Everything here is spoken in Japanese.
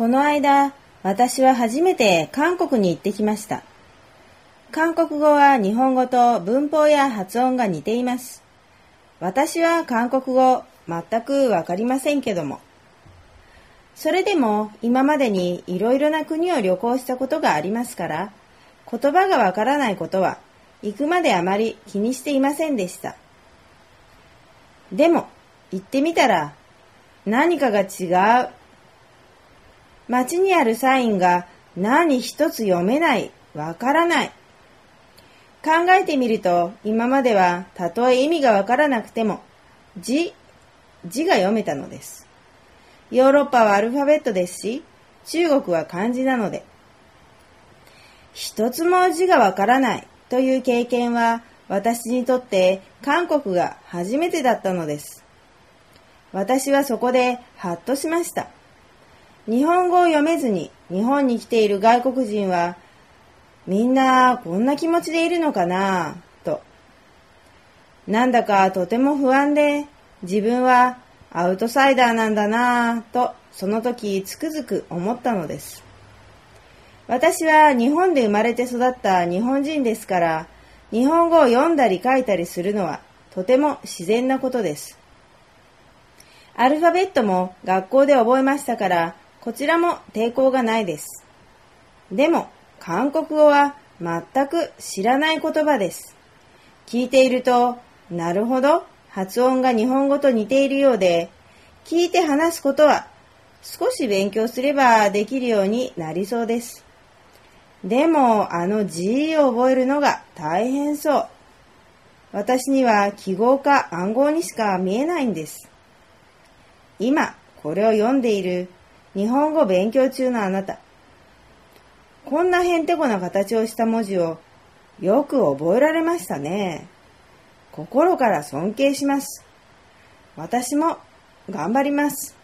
この間、私は初めて韓国に行ってきました。韓国語は日本語と文法や発音が似ています。私は韓国語全くわかりませんけども。それでも今までにいろいろな国を旅行したことがありますから、言葉がわからないことは行くまであまり気にしていませんでした。でも、行ってみたら何かが違う。街にあるサインが何一つ読めない、わからない。考えてみると、今まではたとえ意味がわからなくても、字、字が読めたのです。ヨーロッパはアルファベットですし、中国は漢字なので、一つも字がわからないという経験は、私にとって韓国が初めてだったのです。私はそこでハッとしました。日本語を読めずに日本に来ている外国人はみんなこんな気持ちでいるのかな？と。なんだかとても不安で自分はアウトサイダーなんだな？とその時つくづく思ったのです。私は日本で生まれて育った日本人ですから日本語を読んだり書いたりするのはとても自然なことです。アルファベットも学校で覚えましたから、こちらも抵抗がないです。でも、韓国語は全く知らない言葉です。聞いていると、なるほど、発音が日本語と似ているようで、聞いて話すことは少し勉強すればできるようになりそうです。でも、あの字を覚えるのが大変そう。私には記号か暗号にしか見えないんです。今、これを読んでいる日本語勉強中のあなた。こんなへんてこな形をした文字をよく覚えられましたね。心から尊敬します。私も頑張ります。